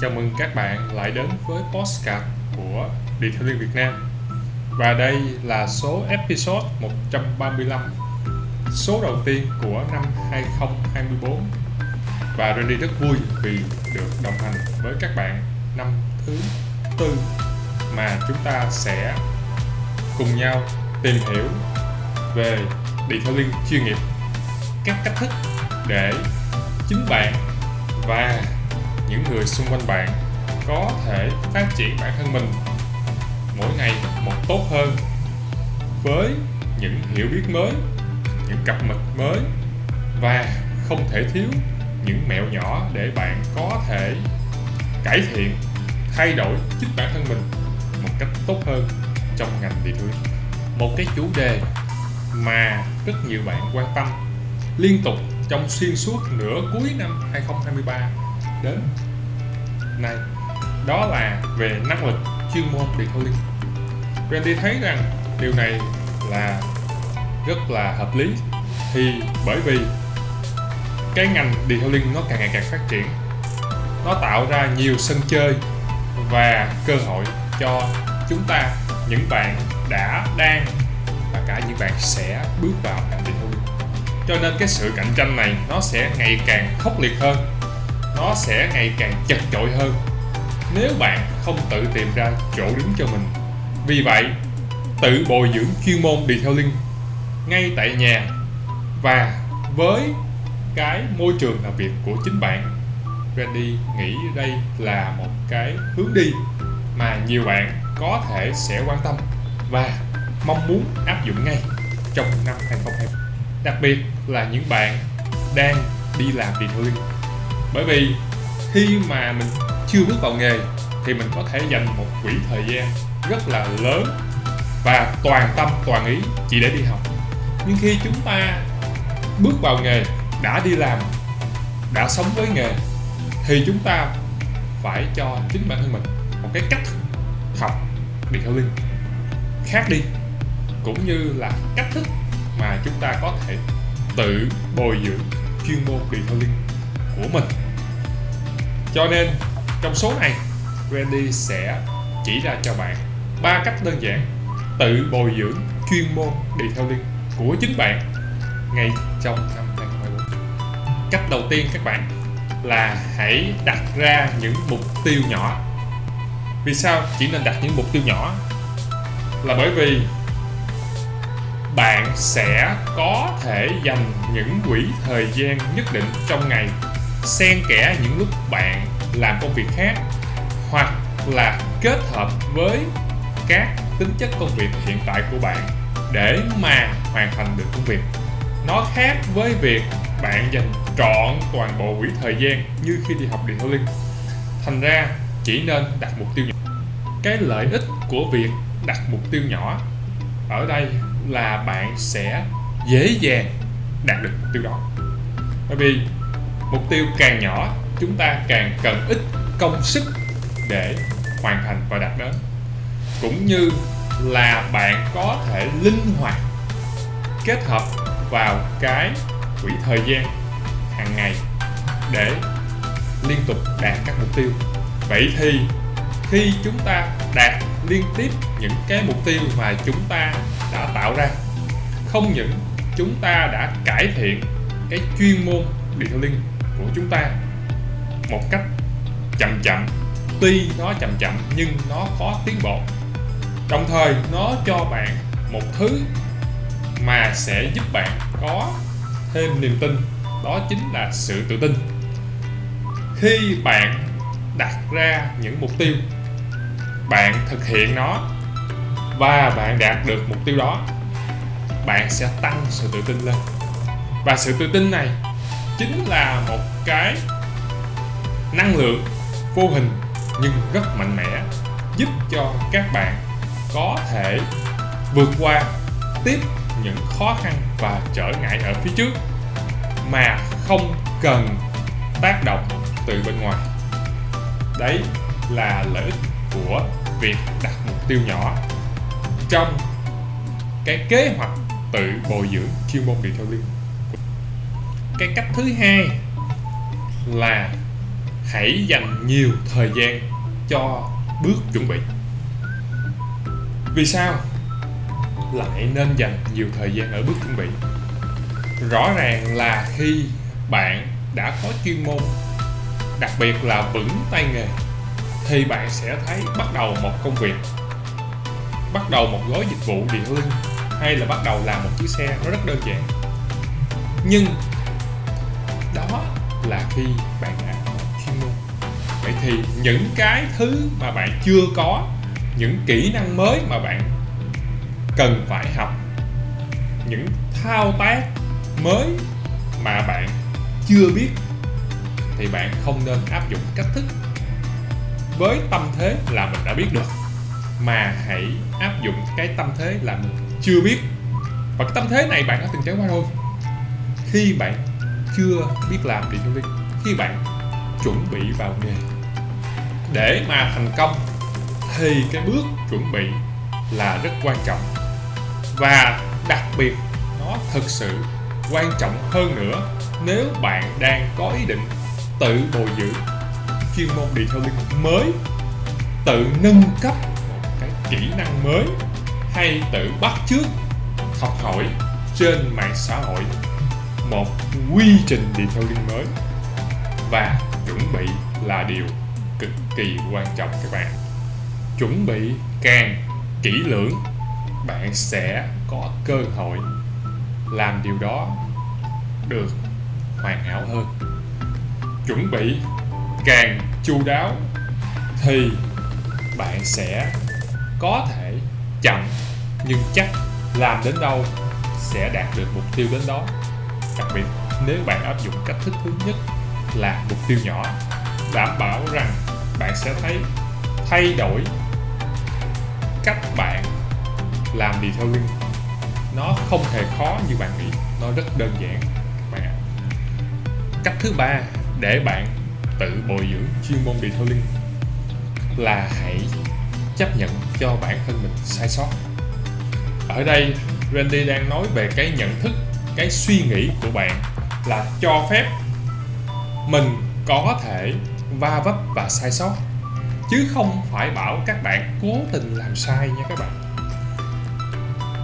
Chào mừng các bạn lại đến với postcard của Detailing Việt Nam. Và đây là số episode 135 Số đầu tiên của năm 2024 Và Randy rất vui vì được đồng hành với các bạn năm thứ tư Mà chúng ta sẽ cùng nhau tìm hiểu về detailing chuyên nghiệp, các cách thức để chính bạn và những người xung quanh bạn có thể phát triển bản thân mình mỗi ngày một tốt hơn với những hiểu biết mới, những cập nhật mới và không thể thiếu những mẹo nhỏ để bạn có thể cải thiện, thay đổi chính bản thân mình một cách tốt hơn trong ngành điện thoại. một cái chủ đề mà rất nhiều bạn quan tâm liên tục trong xuyên suốt nửa cuối năm 2023 đến nay. Đó là về năng lực chuyên môn detailing Randy thấy rằng điều này là rất là hợp lý thì bởi vì cái ngành detailing nó càng ngày càng phát triển. Nó tạo ra nhiều sân chơi và cơ hội cho chúng ta. Những bạn đã, đang và cả những bạn sẽ bước vào ngành detailing cho nên cái sự cạnh tranh này nó sẽ ngày càng khốc liệt hơn nó sẽ ngày càng chật chội hơn. Nếu bạn không tự tìm ra chỗ đứng cho mình. Vì vậy, tự bồi dưỡng chuyên môn detailing ngay tại nhà và với cái môi trường làm việc của chính bạn. Randy nghĩ đây là một cái hướng đi mà nhiều bạn có thể sẽ quan tâm và mong muốn áp dụng ngay trong năm 2020 đặc biệt là những bạn đang đi làm detailing bởi vì khi mà mình chưa bước vào nghề thì mình có thể dành một quỹ thời gian rất là lớn và toàn tâm, toàn ý chỉ để đi học. Nhưng khi chúng ta bước vào nghề, đã đi làm, đã sống với nghề thì chúng ta phải cho chính bản thân mình một cái cách học detailing khác đi, cũng như là cách thức mà chúng ta có thể tự bồi dưỡng chuyên môn detailing của mình cho nên, trong số này, Randy sẽ chỉ ra cho bạn ba cách đơn giản tự bồi dưỡng chuyên môn detailing của chính bạn ngay trong năm 2024. Cách đầu tiên các bạn là hãy đặt ra những mục tiêu nhỏ. Vì sao chỉ nên đặt những mục tiêu nhỏ? Là bởi vì bạn sẽ có thể dành những quỹ thời gian nhất định trong ngày xen kẽ những lúc bạn làm công việc khác, hoặc là kết hợp với các tính chất công việc hiện tại của bạn để mà hoàn thành được công việc. Nó khác với việc bạn dành trọn toàn bộ quỹ thời gian như khi đi học điện linh. Thành ra, chỉ nên đặt mục tiêu nhỏ. Cái lợi ích của việc đặt mục tiêu nhỏ ở đây là bạn sẽ dễ dàng đạt được mục tiêu đó. Bởi vì mục tiêu càng nhỏ, chúng ta càng cần ít công sức để hoàn thành và đạt đến. Cũng như là bạn có thể linh hoạt kết hợp vào cái quỹ thời gian hàng ngày để liên tục đạt các mục tiêu. Vậy thì khi chúng ta đạt liên tiếp những cái mục tiêu mà chúng ta đã tạo ra, không những chúng ta đã cải thiện cái chuyên môn điện linh của chúng ta một cách chậm chậm. Tuy nó chậm chậm, nhưng nó có tiến bộ. Đồng thời, nó cho bạn một thứ mà sẽ giúp bạn có thêm niềm tin, đó chính là sự tự tin. Khi bạn đặt ra những mục tiêu, bạn thực hiện nó và bạn đạt được mục tiêu đó, bạn sẽ tăng sự tự tin lên. Và sự tự tin này chính là một cái năng lượng vô hình nhưng rất mạnh mẽ, giúp cho các bạn có thể vượt qua tiếp những khó khăn và trở ngại ở phía trước mà không cần tác động từ bên ngoài. Đấy là lợi ích của việc đặt mục tiêu nhỏ trong cái kế hoạch tự bồi dưỡng chuyên môn liên cái cách thứ hai là hãy dành nhiều thời gian cho bước chuẩn bị. Vì sao? Lại nên dành nhiều thời gian ở bước chuẩn bị. Rõ ràng là khi bạn đã có chuyên môn, đặc biệt là vững tay nghề, thì bạn sẽ thấy bắt đầu một công việc, bắt đầu một gói dịch vụ điện linh hay là bắt đầu làm một chiếc xe. Nó rất đơn giản. Nhưng đó là khi bạn đã chuyên môn vậy thì những cái thứ mà bạn chưa có, những kỹ năng mới mà bạn cần phải học, những thao tác mới mà bạn chưa biết, thì bạn không nên áp dụng cách thức. Với tâm thế là mình đã biết được, mà hãy áp dụng cái tâm thế là mình chưa biết. Và cái tâm thế này bạn đã từng trải qua rồi. Khi bạn chưa biết làm detailing khi bạn chuẩn bị vào nghề, để mà thành công thì cái bước chuẩn bị là rất quan trọng. Và đặc biệt, nó thực sự quan trọng hơn nữa nếu bạn đang có ý định tự bồi dưỡng chuyên môn detailing mới, tự nâng cấp một cái kỹ năng mới, hay tự bắt chước học hỏi trên mạng xã hội một quy trình detailing mới. Và chuẩn bị là điều cực kỳ quan trọng các bạn. Chuẩn bị càng kỹ lưỡng, bạn sẽ có cơ hội làm điều đó được hoàn hảo hơn. Chuẩn bị càng chu đáo thì bạn sẽ có thể chậm, nhưng chắc làm đến đâu sẽ đạt được mục tiêu đến đó đặc biệt, nếu bạn áp dụng cách thức thứ nhất là mục tiêu nhỏ, đảm bảo rằng bạn sẽ thấy thay đổi cách bạn làm detailing nó không hề khó như bạn nghĩ, nó rất đơn giản, các bạn cách thứ ba để bạn tự bồi dưỡng chuyên môn detailing là hãy chấp nhận cho bản thân mình sai sót. Ở đây, Randy đang nói về cái nhận thức cái suy nghĩ của bạn là cho phép mình có thể va vấp và sai sót, chứ không phải bảo các bạn cố tình làm sai nha các bạn.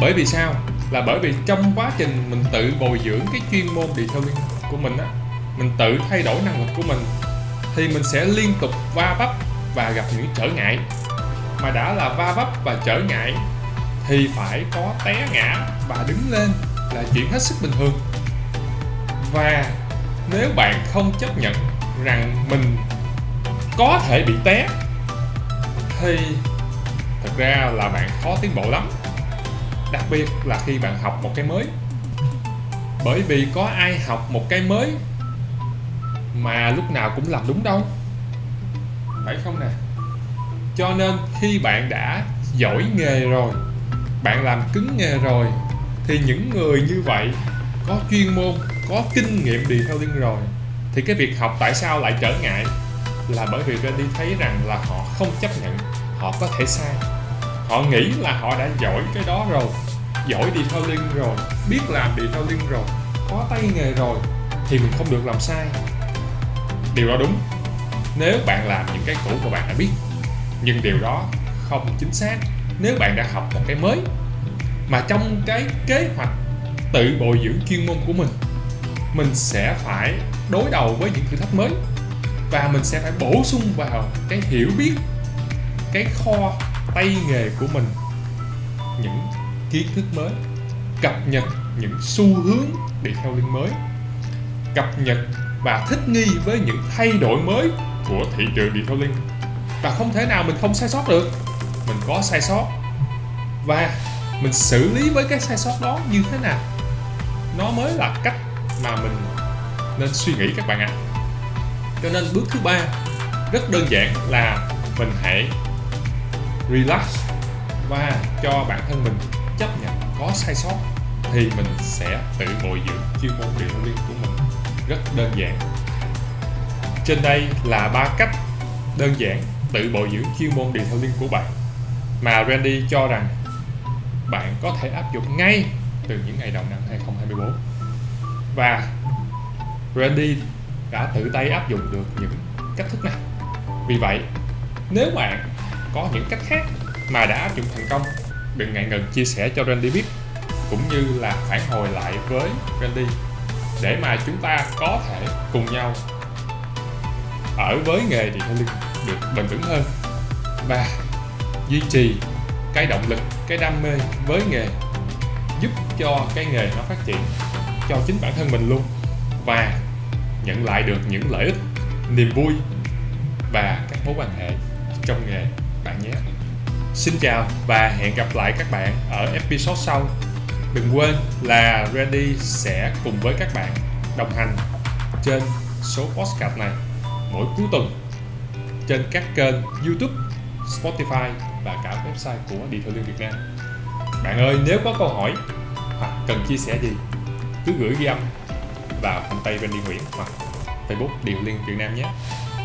Bởi vì sao? Là bởi vì trong quá trình mình tự bồi dưỡng cái chuyên môn detailing của mình á, mình tự thay đổi năng lực của mình, thì mình sẽ liên tục va vấp và gặp những trở ngại. Mà đã là va vấp và trở ngại, thì phải có té ngã và đứng lên là chuyện hết sức bình thường. Và nếu bạn không chấp nhận rằng mình có thể bị té, thì thật ra là bạn khó tiến bộ lắm. Đặc biệt là khi bạn học một cái mới. Bởi vì có ai học một cái mới mà lúc nào cũng làm đúng đâu. Phải không nè? Cho nên khi bạn đã giỏi nghề rồi, bạn làm cứng nghề rồi thì những người như vậy có chuyên môn, có kinh nghiệm đi theo detailing rồi, thì cái việc học tại sao lại trở ngại là bởi vì đi thấy rằng là họ không chấp nhận, họ có thể sai. Họ nghĩ là họ đã giỏi cái đó rồi, giỏi đi theo detailing rồi, biết làm đi theo detailing rồi, có tay nghề rồi, thì mình không được làm sai. Điều đó đúng. Nếu bạn làm những cái cũ mà bạn đã biết, nhưng điều đó không chính xác. Nếu bạn đã học một cái mới mà trong cái kế hoạch tự bồi dưỡng chuyên môn của mình mình sẽ phải đối đầu với những thử thách mới và mình sẽ phải bổ sung vào cái hiểu biết, cái kho tay nghề của mình, những kiến thức mới, cập nhật những xu hướng đi theo link mới, cập nhật và thích nghi với những thay đổi mới của thị trường detailing và không thể nào mình không sai sót được, mình có sai sót. Và mình xử lý với cái sai sót đó như thế nào? Nó mới là cách mà mình nên suy nghĩ các bạn ạ. À. cho nên bước thứ ba, rất đơn giản là mình hãy relax và cho bản thân mình chấp nhận có sai sót thì mình sẽ tự bồi dưỡng chuyên môn điều liên của mình. Rất đơn giản. Trên đây là ba cách đơn giản tự bồi dưỡng chuyên môn điều theo liên của bạn. Mà Randy cho rằng bạn có thể áp dụng ngay từ những ngày đầu năm 2024 và Randy đã tự tay áp dụng được những cách thức này. Vì vậy, nếu bạn có những cách khác mà đã áp dụng thành công, đừng ngại ngần chia sẻ cho Randy biết, cũng như là phản hồi lại với Randy để mà chúng ta có thể cùng nhau ở với nghề thì detailing được bền vững hơn và duy trì cái động lực cái đam mê với nghề giúp cho cái nghề nó phát triển cho chính bản thân mình luôn và nhận lại được những lợi ích niềm vui và các mối quan hệ trong nghề bạn nhé. Xin chào và hẹn gặp lại các bạn ở episode sau. Đừng quên là Ready sẽ cùng với các bạn đồng hành trên số podcast này mỗi cuối tuần trên các kênh YouTube, Spotify và cả website của Điện thoại Liên Việt Nam. Bạn ơi, nếu có câu hỏi hoặc cần chia sẻ gì, cứ gửi ghi âm vào fanpage Randy Nguyễn hoặc Facebook Điều Liên Việt Nam nhé.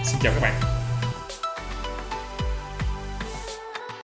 Xin chào các bạn.